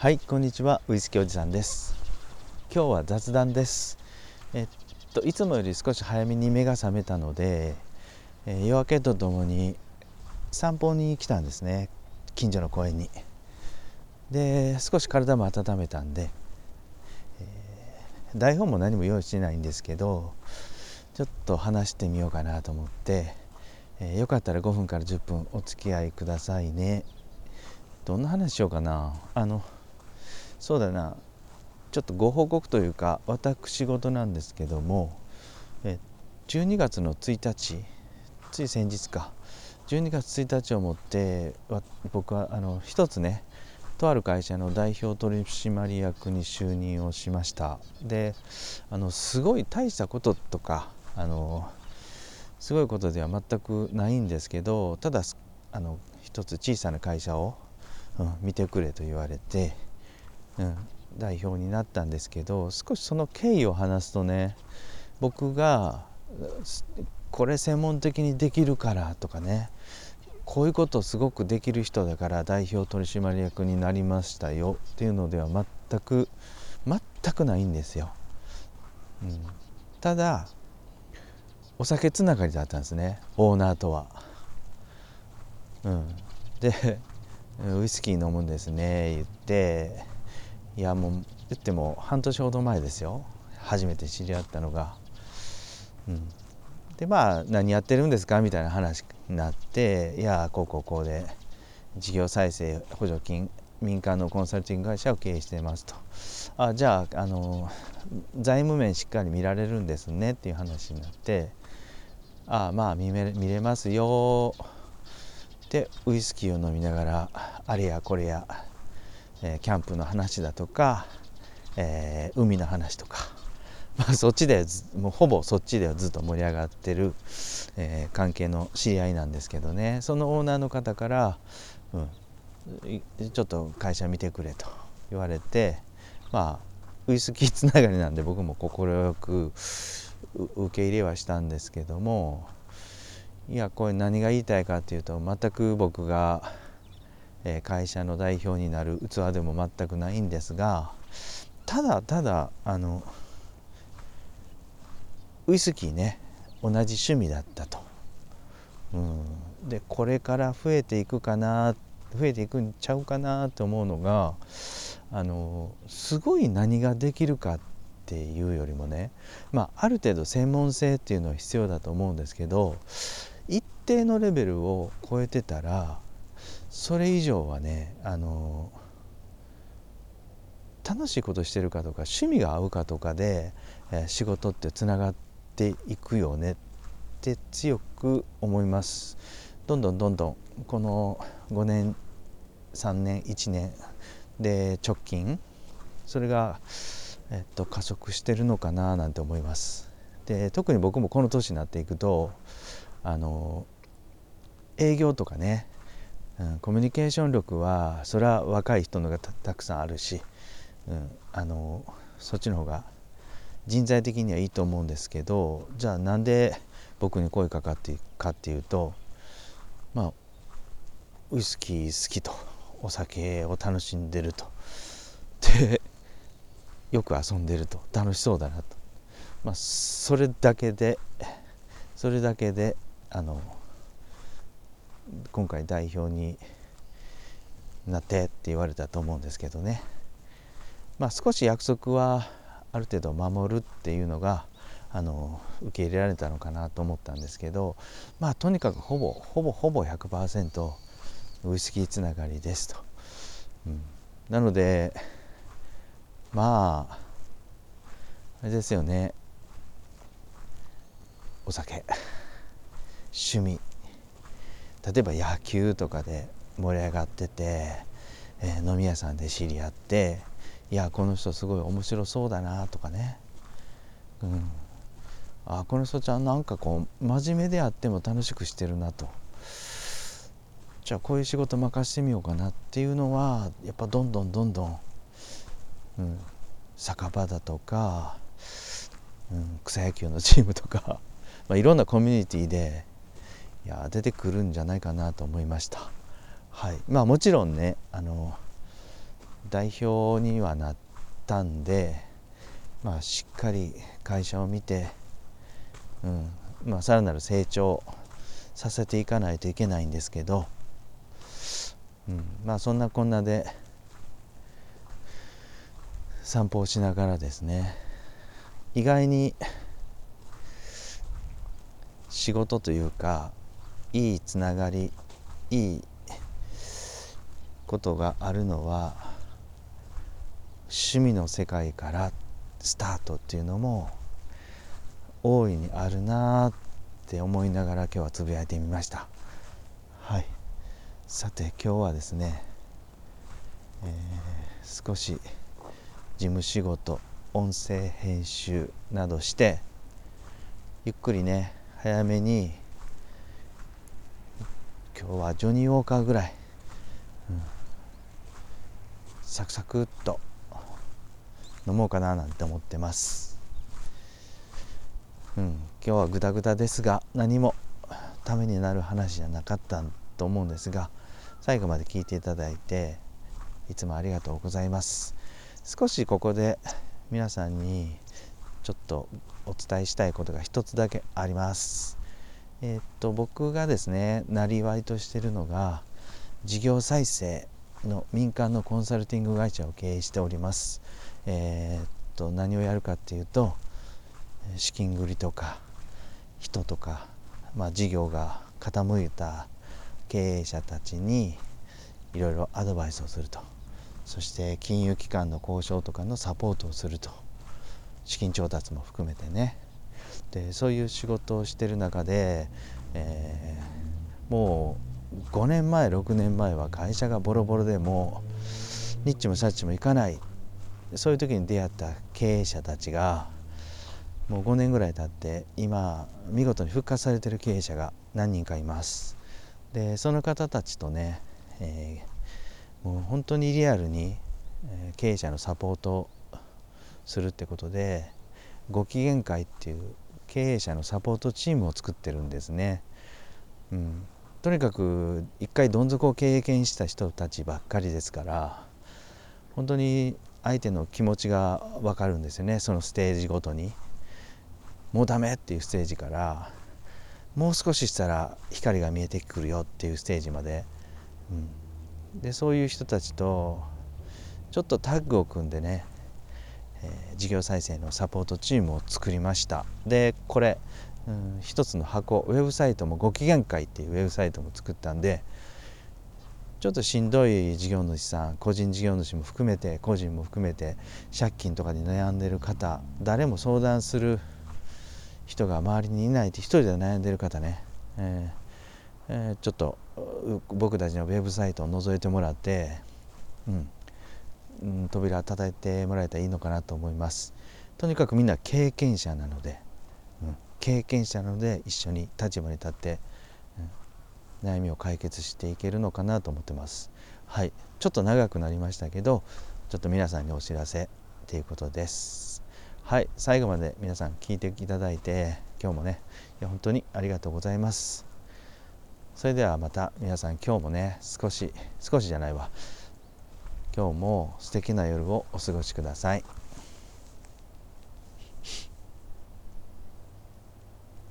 はいこんにちはウイスキーおじさんです。今日は雑談です。えっといつもより少し早めに目が覚めたので、えー、夜明けとともに散歩に来たんですね。近所の公園に。で少し体も温めたんで、えー、台本も何も用意してないんですけどちょっと話してみようかなと思って、えー、よかったら5分から10分お付き合いくださいね。どんな話しようかな。あのそうだな。ちょっとご報告というか私事なんですけどもえ12月の1日つい先日か。12月1日をもって僕はあの一つねとある会社の代表取締役に就任をしました。であのすごい大したこととかあのすごいことでは全くないんですけどただあの一つ小さな会社を、うん、見てくれと言われてうん、代表になったんですけど少しその経緯を話すとね僕がこれ専門的にできるからとかねこういうことすごくできる人だから代表取締役になりましたよっていうのでは全く全くないんですよ。うん、ただお酒つながりだったんですねオーナーとは。うん、でウイスキー飲むんですね言っていやもう言っても半年ほど前ですよ。初めて知り合ったのが。うん、でまあ何やってるんですか？みたいな話になっていやこうこうこうで事業再生補助金民間のコンサルティング会社を経営していますと。あじゃああの財務面しっかり見られるんですね？っていう話になってあまあ見見れますよでウイスキーを飲みながらあれやこれやえキャンプの話だとか、えー、海の話とか、まあ、そっちでもうほぼそっちではずっと盛り上がってる、えー、関係の知り合いなんですけどね。そのオーナーの方から、うん、ちょっと会社見てくれと言われてまあウイスキーつながりなんで僕も快く受け入れはしたんですけどもいやこれ何が言いたいかっていうと全く僕がえ会社の代表になる器でも全くないんですがただただあのウイスキーね同じ趣味だったと。うん、でこれから増えていくかな増えていくんちゃうかなと思うのがあのすごい何ができるかっていうよりもね、まあ、ある程度専門性っていうのは必要だと思うんですけど一定のレベルを超えてたらそれ以上はねあの楽しいことしてるかとか趣味が合うかとかで、えー、仕事ってつながっていくよねって強く思います。どんどんどんどんこの5年3年1年で直近それが、えっと、加速してるのかななんて思います。で特に僕もこの年になっていくとあの営業とかねうん、コミュニケーション力はそれは若い人のがたくさんあるし、うん、あのそっちの方が人材的にはいいと思うんですけどじゃあなんで僕に声かかっていくかっていうとまあウイスキー好きとお酒を楽しんでると。でよく遊んでると。楽しそうだなと、まあ、それだけでそれだけであの今回代表になってって言われたと思うんですけどね。まあ少し約束はある程度守るっていうのがあの受け入れられたのかなと思ったんですけどまあとにかくほぼほぼほぼ100%ウイスキーつながりですと、うん、なのでまああれですよね。お酒。趣味。例えば野球とかで盛り上がってて、えー、飲み屋さんで知り合っていやこの人すごい面白そうだなとかね、うん、あこの人ちゃんなんかこう真面目であっても楽しくしてるなと。じゃあこういう仕事任してみようかなっていうのはやっぱどんどんどんどん、うん、酒場だとか、うん、草野球のチームとか、まあ、いろんなコミュニティでいや出てくるんじゃないかなと思いました。はい。まあ、もちろんねあの代表にはなったんで、まあ、しっかり会社を見て、うん。まあ、さらなる成長させていかないといけないんですけど、うん、まあそんなこんなで散歩をしながらですね意外に仕事というかいいつながりいいことがあるのは趣味の世界からスタートっていうのも大いにあるなって思いながら今日はつぶやいてみました。はい。さて今日はですね、えー、少し事務仕事音声編集などしてゆっくりね早めに今日はジョニー・ウォーカーぐらい、うん、サクサクっと。飲もうかななんて思ってます、うん、今日はグダグダですが何もためになる話じゃなかったと思うんですが最後まで聞いていただいていつもありがとうございます。少しここで皆さんにちょっとお伝えしたいことが一つだけあります。えー、っと僕がですねなりわいとしてるのが事業再生の民間のコンサルティング会社を経営しております。えー、っと何をやるかっていうと資金繰りとか人とか、まあ、事業が傾いた経営者たちにいろいろアドバイスをすると。そして金融機関の交渉とかのサポートをすると。資金調達も含めてね。でそういう仕事をしてる中で、えー、もう5年前6年前は会社がボロボロでもニッチもサッチもいかない。そういう時に出会った経営者たちがもう5年ぐらい経って今見事に復活されてる経営者が何人かいます。でその方たちとね、えー、もう本当にリアルに経営者のサポートするってことでご機嫌会っていう経営者のサポートチームを作ってるんですね。うん、とにかく一回どん底を経験した人たちばっかりですから本当に相手の気持ちが分かるんですよねそのステージごとに。もうダメっていうステージからもう少ししたら光が見えてくるよっていうステージまで、うん、でそういう人たちとちょっとタッグを組んでねえー、事業再生のサポートチームを作りました。でこれ、うん、一つの箱ウェブサイトもご機嫌会っていうウェブサイトも作ったんでちょっとしんどい事業主さん個人事業主も含めて個人も含めて借金とかに悩んでる方誰も相談する人が周りにいないって一人で悩んでる方ね、えーえー、ちょっと僕たちのウェブサイトを覗いてもらって、うん、うん、扉叩いてもらえたらいいのかなと思います。とにかくみんな経験者なので、うん、経験者なので一緒に立場に立って、うん、悩みを解決していけるのかなと思ってます。はいちょっと長くなりましたけどちょっと皆さんにお知らせっていうことです。はい最後まで皆さん聞いていただいて今日もねいや本当にありがとうございます。それではまた皆さん今日もね少し少しじゃないわ。今日も素敵な夜をお過ごしください。